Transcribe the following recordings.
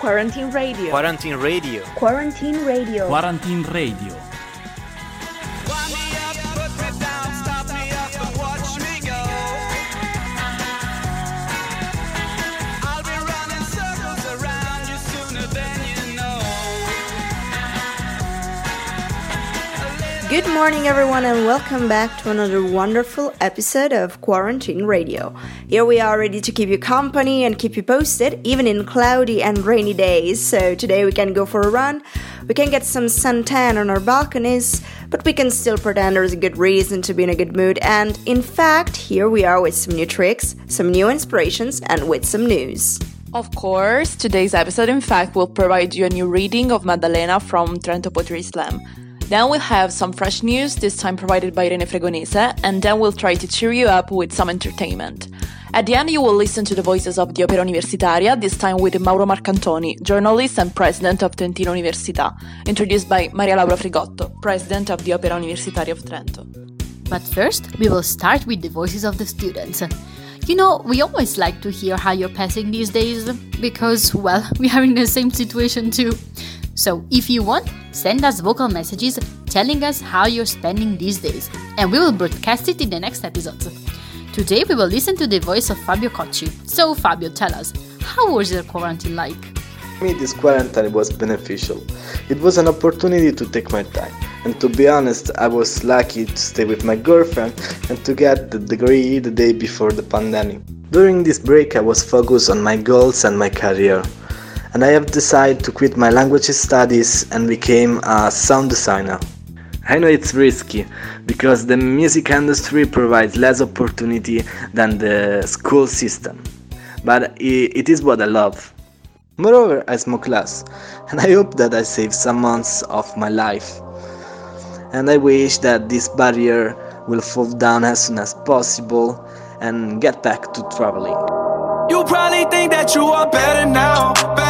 Quarantine Radio. Quarantine Radio. Quarantine Radio. Quarantine Radio. Good morning, everyone, and welcome back to another wonderful episode of Quarantine Radio. Here we are ready to keep you company and keep you posted, even in cloudy and rainy days. So today we can go for a run, we can get some suntan on our balconies, but we can still pretend there's a good reason to be in a good mood. And in fact, here we are with some new tricks, some new inspirations, and with some news. Of course, today's episode, in fact, will provide you a new reading of Maddalena from Trento Poetry Slam. Then we'll have some fresh news, this time provided by Irene Fregonese, and then we'll try to cheer you up with some entertainment. At the end, you will listen to the voices of the Opera Universitaria, this time with Mauro Marcantoni, journalist and president of Trentino Università, introduced by Maria Laura Frigotto, president of the Opera Universitaria of Trento. But first, we will start with the voices of the students. You know, we always like to hear how you're passing these days, because, well, we are in the same situation too. So, if you want, send us vocal messages telling us how you're spending these days, and we will broadcast it in the next episodes. Today, we will listen to the voice of Fabio Cocci. So, Fabio, tell us, how was your quarantine like? For me, this quarantine was beneficial. It was an opportunity to take my time. And to be honest, I was lucky to stay with my girlfriend and to get the degree the day before the pandemic. During this break, I was focused on my goals and my career and I have decided to quit my language studies and became a sound designer. I know it's risky because the music industry provides less opportunity than the school system, but it is what I love. Moreover, I smoke less, and I hope that I save some months of my life. And I wish that this barrier will fall down as soon as possible and get back to traveling. You probably think that you are better now,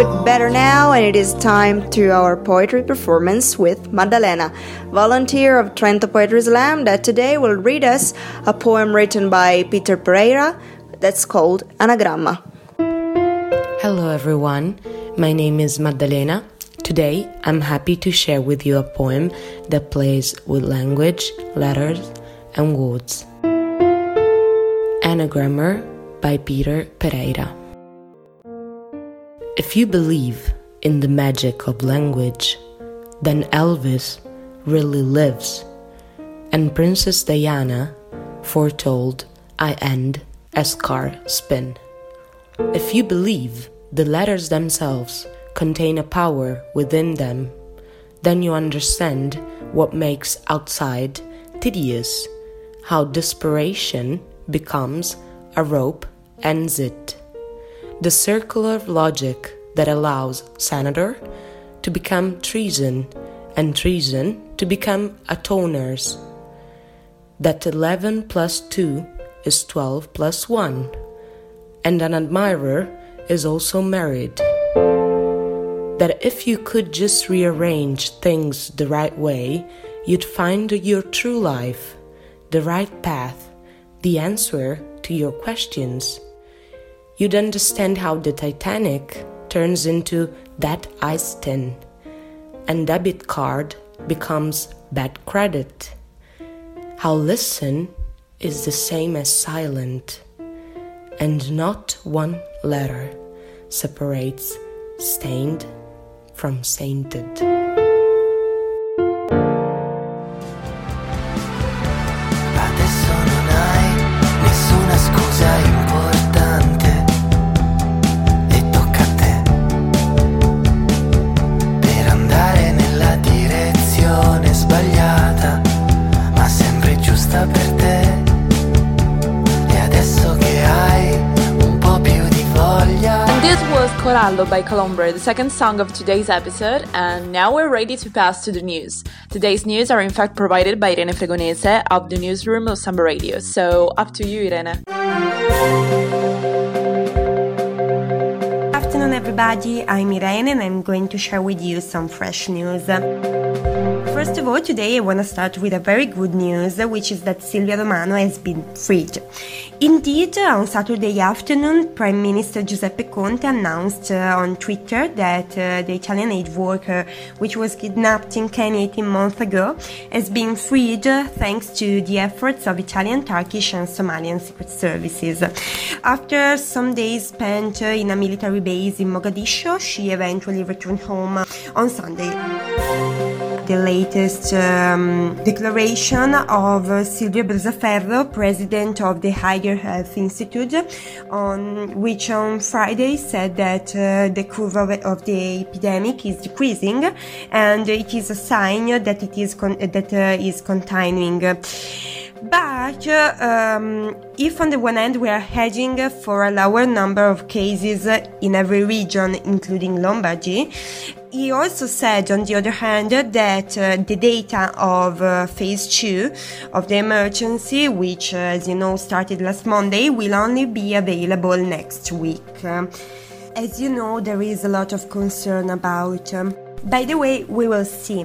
Better Now, and it is time to our poetry performance with Maddalena, volunteer of Trento Poetry Slam, that today will read us a poem written by Peter Pereira that's called Anagramma. Hello everyone, my name is Maddalena. Today I'm happy to share with you a poem that plays with language, letters, and words. Anagrammer by Peter Pereira. If you believe in the magic of language, then Elvis really lives, and Princess Diana foretold I end as car spin. If you believe the letters themselves contain a power within them, then you understand what makes outside tedious, how desperation becomes a rope ends it. The circular logic that allows senator to become treason and treason to become atoners. That 11 plus 2 is 12 plus 1, and an admirer is also married. That if you could just rearrange things the right way, you'd find your true life, the right path, the answer to your questions. You'd understand how the Titanic turns into that ice tin, and debit card becomes bad credit. How listen is the same as silent, and not one letter separates stained from sainted. By Colombre, the second song of today's episode, and now we're ready to pass to the news. Today's news are in fact provided by Irene Fregonese of the newsroom of SanbaRadio, so up to you, Irene. Good afternoon, everybody. I'm Irene, and I'm going to share with you some fresh news. First of all, today I want to start with a very good news, which is that Silvia Romano has been freed. Indeed, on Saturday afternoon, Prime Minister Giuseppe Conte announced uh, on Twitter that uh, the Italian aid worker, which was kidnapped in Kenya 18 months ago, has been freed uh, thanks to the efforts of Italian, Turkish, and Somalian secret services. After some days spent uh, in a military base in Mogadishu, she eventually returned home on Sunday the latest um, declaration of uh, Silvio Brusaferro, president of the Higher Health Institute, on which on Friday said that uh, the curve of, of, the epidemic is decreasing and it is a sign that it is con- that uh, is continuing. But um, if on the one hand we are hedging for a lower number of cases in every region, including Lombardy, he also said, on the other hand, that uh, the data of uh, phase two of the emergency, which, uh, as you know, started last Monday, will only be available next week. as you know, there is a lot of concern about. Um, by the way, we will see.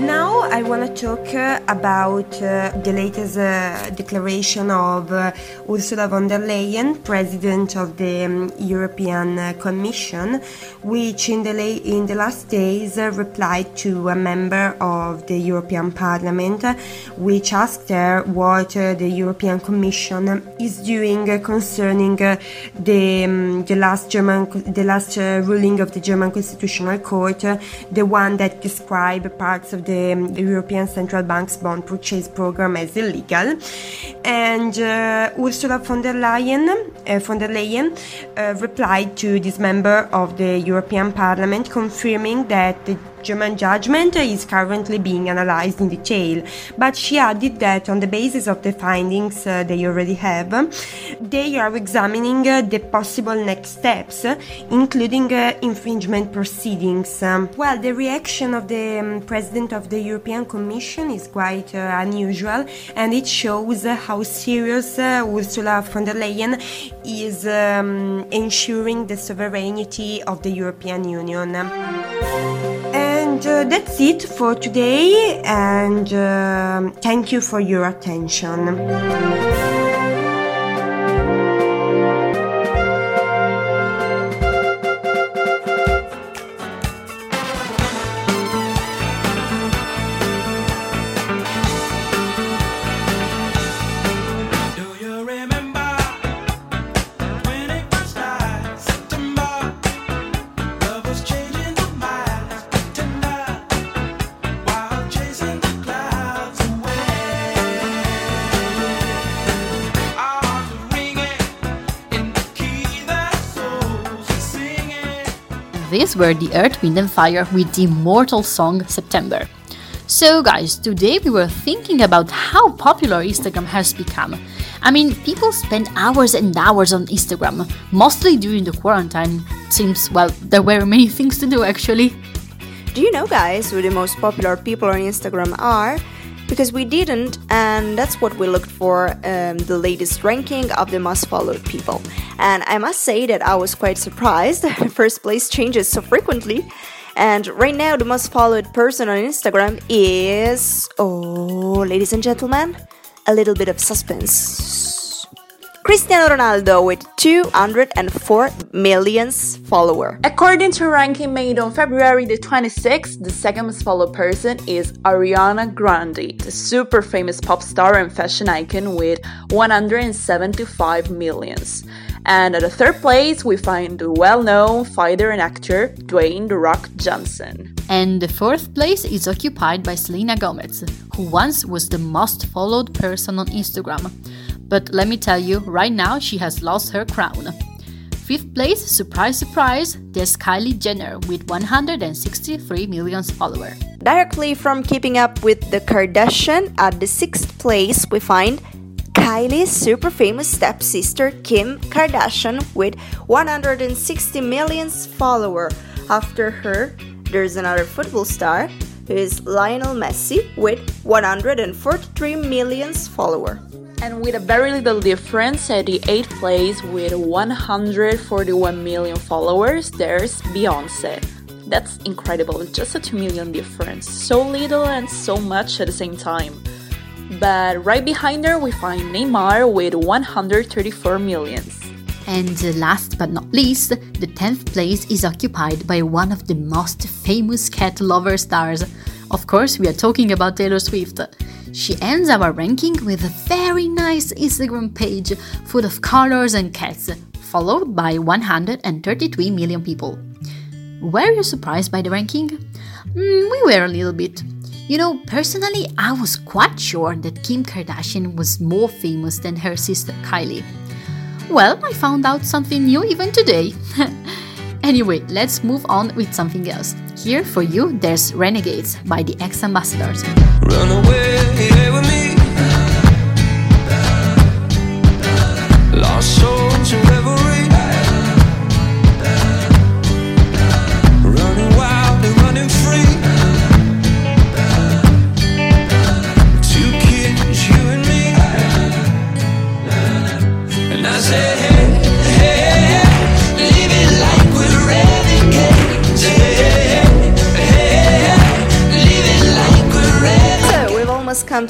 Now I want to talk uh, about uh, the latest uh, declaration of uh, Ursula von der Leyen, President of the um, European uh, Commission, which in the, la- in the last days uh, replied to a member of the European Parliament, which asked her what the European Commission is doing concerning the, um, the last German the last ruling of the German Constitutional Court, the one that described parts of the European Central Bank's bond purchase program as illegal. And uh, Ursula von der Leyen, uh, von der Leyen uh, replied to this member of the European Parliament confirming that the German judgment is currently being analyzed in detail, but she added that on the basis of the findings uh, they already have, they are examining uh, the possible next steps, including uh, infringement proceedings. Um, well, the reaction of the um, President of the European Commission is quite uh, unusual, and it shows how serious uh, Ursula von der Leyen is um, ensuring the sovereignty of the European Union. And uh, that's it for today, and uh, thank you for your attention. These were the Earth, Wind and Fire with the immortal song September. So, guys, today we were thinking about how popular Instagram has become. I mean, people spend hours and hours on Instagram, mostly during the quarantine. Seems, well, there were many things to do actually. Do you know, guys, who the most popular people on Instagram are? Because we didn't, and that's what we looked for um, the latest ranking of the most followed people. And I must say that I was quite surprised. First place changes so frequently. And right now, the most followed person on Instagram is. Oh, ladies and gentlemen, a little bit of suspense. Cristiano Ronaldo with 204 million followers. According to a ranking made on February the 26th, the second most followed person is Ariana Grande, the super famous pop star and fashion icon with 175 millions. And at the third place, we find the well known fighter and actor Dwayne The Rock Johnson. And the fourth place is occupied by Selena Gomez, who once was the most followed person on Instagram. But let me tell you, right now she has lost her crown. Fifth place, surprise, surprise, there's Kylie Jenner with 163 million followers. Directly from Keeping Up with the Kardashian, at the sixth place, we find Kylie's super famous stepsister Kim Kardashian with 160 million followers. After her, there's another football star who is Lionel Messi with 143 million followers. And with a very little difference at the 8th place with 141 million followers, there's Beyonce. That's incredible, just a 2 million difference. So little and so much at the same time. But right behind her, we find Neymar with 134 millions. And last but not least, the 10th place is occupied by one of the most famous cat lover stars. Of course, we are talking about Taylor Swift. She ends our ranking with a very nice Instagram page full of colors and cats, followed by 133 million people. Were you surprised by the ranking? Mm, we were a little bit. You know, personally, I was quite sure that Kim Kardashian was more famous than her sister Kylie. Well, I found out something new even today. anyway, let's move on with something else. Here for you, there's Renegades by the X Ambassadors. Run away with me.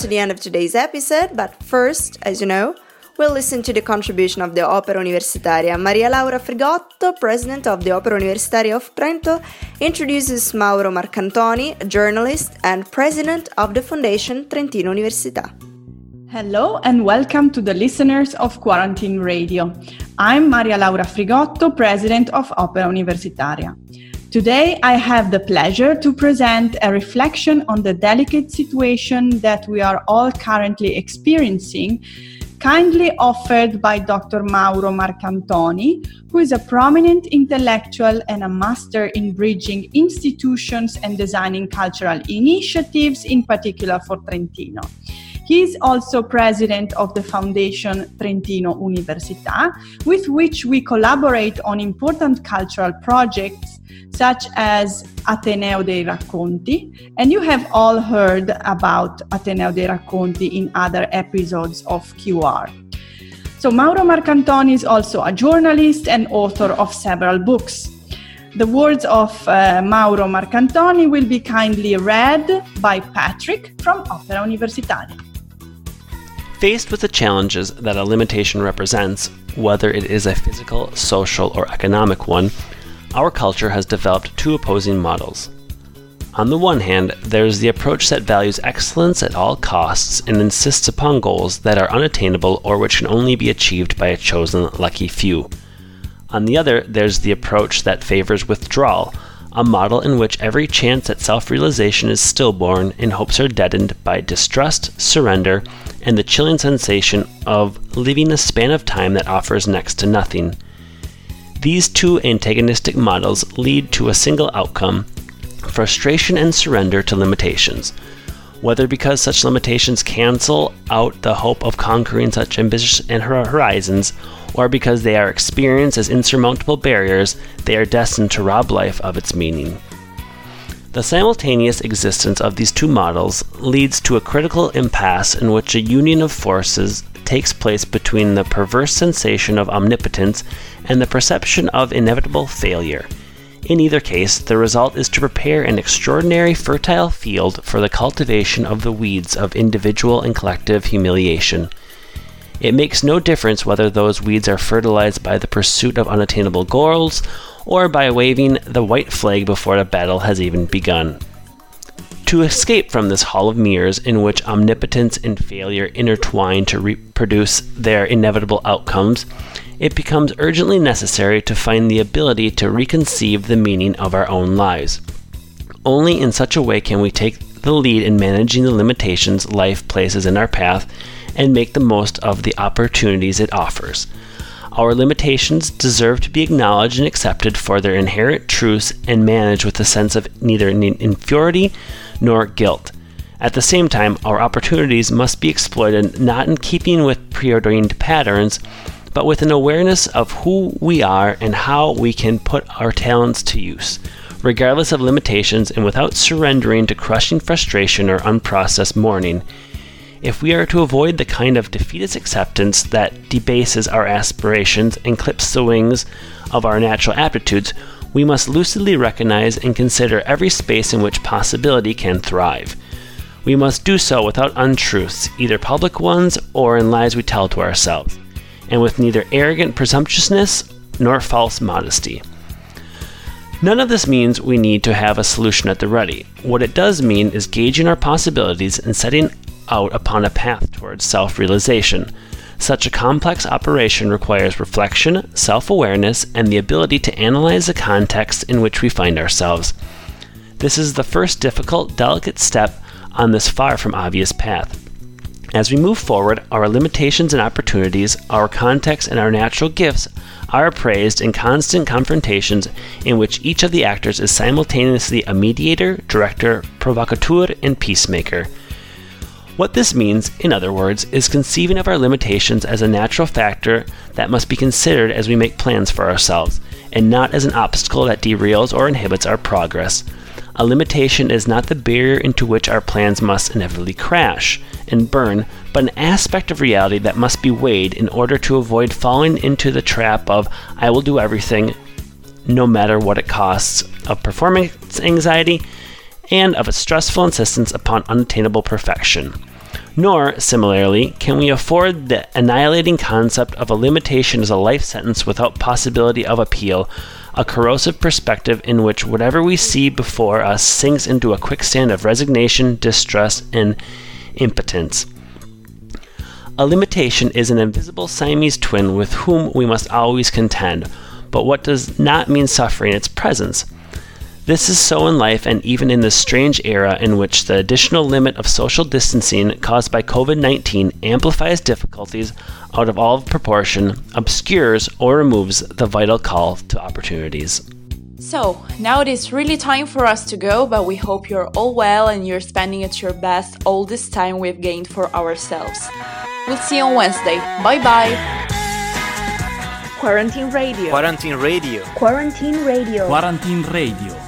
To the end of today's episode, but first, as you know, we'll listen to the contribution of the Opera Universitaria. Maria Laura Frigotto, president of the Opera Universitaria of Trento, introduces Mauro Marcantoni, journalist and president of the Foundation Trentino Università. Hello and welcome to the listeners of Quarantine Radio. I'm Maria Laura Frigotto, President of Opera Universitaria. Today I have the pleasure to present a reflection on the delicate situation that we are all currently experiencing, kindly offered by Dr. Mauro Marcantoni, who is a prominent intellectual and a master in bridging institutions and designing cultural initiatives, in particular for Trentino. He is also president of the Foundation Trentino Università, with which we collaborate on important cultural projects such as Ateneo dei Racconti, and you have all heard about Ateneo dei Racconti in other episodes of QR. So, Mauro Marcantoni is also a journalist and author of several books. The words of uh, Mauro Marcantoni will be kindly read by Patrick from Opera Universitaria. Faced with the challenges that a limitation represents, whether it is a physical, social, or economic one, our culture has developed two opposing models. On the one hand, there is the approach that values excellence at all costs and insists upon goals that are unattainable or which can only be achieved by a chosen lucky few. On the other, there's the approach that favors withdrawal, a model in which every chance at self realization is stillborn and hopes are deadened by distrust, surrender, and the chilling sensation of living a span of time that offers next to nothing. These two antagonistic models lead to a single outcome frustration and surrender to limitations. Whether because such limitations cancel out the hope of conquering such ambitious and horizons, or because they are experienced as insurmountable barriers, they are destined to rob life of its meaning. The simultaneous existence of these two models leads to a critical impasse in which a union of forces takes place between the perverse sensation of omnipotence and the perception of inevitable failure. In either case, the result is to prepare an extraordinary fertile field for the cultivation of the weeds of individual and collective humiliation. It makes no difference whether those weeds are fertilized by the pursuit of unattainable goals or by waving the white flag before the battle has even begun. To escape from this hall of mirrors in which omnipotence and failure intertwine to reproduce their inevitable outcomes, it becomes urgently necessary to find the ability to reconceive the meaning of our own lives. Only in such a way can we take the lead in managing the limitations life places in our path and make the most of the opportunities it offers. Our limitations deserve to be acknowledged and accepted for their inherent truths and managed with a sense of neither inferiority nor guilt. At the same time, our opportunities must be exploited not in keeping with preordained patterns, but with an awareness of who we are and how we can put our talents to use, regardless of limitations and without surrendering to crushing frustration or unprocessed mourning. If we are to avoid the kind of defeatist acceptance that debases our aspirations and clips the wings of our natural aptitudes, we must lucidly recognize and consider every space in which possibility can thrive. We must do so without untruths, either public ones or in lies we tell to ourselves, and with neither arrogant presumptuousness nor false modesty. None of this means we need to have a solution at the ready. What it does mean is gauging our possibilities and setting out upon a path towards self realization. Such a complex operation requires reflection, self awareness, and the ability to analyze the context in which we find ourselves. This is the first difficult, delicate step on this far from obvious path. As we move forward, our limitations and opportunities, our context, and our natural gifts are appraised in constant confrontations in which each of the actors is simultaneously a mediator, director, provocateur, and peacemaker. What this means, in other words, is conceiving of our limitations as a natural factor that must be considered as we make plans for ourselves, and not as an obstacle that derails or inhibits our progress. A limitation is not the barrier into which our plans must inevitably crash and burn, but an aspect of reality that must be weighed in order to avoid falling into the trap of, I will do everything, no matter what it costs, of performance anxiety and of a stressful insistence upon unattainable perfection. Nor, similarly, can we afford the annihilating concept of a limitation as a life sentence without possibility of appeal, a corrosive perspective in which whatever we see before us sinks into a quicksand of resignation, distress, and impotence. A limitation is an invisible Siamese twin with whom we must always contend, but what does not mean suffering its presence. This is so in life and even in this strange era in which the additional limit of social distancing caused by COVID 19 amplifies difficulties out of all proportion, obscures, or removes the vital call to opportunities. So, now it is really time for us to go, but we hope you're all well and you're spending at your best all this time we've gained for ourselves. We'll see you on Wednesday. Bye bye. Quarantine Radio. Quarantine Radio. Quarantine Radio. Quarantine Radio.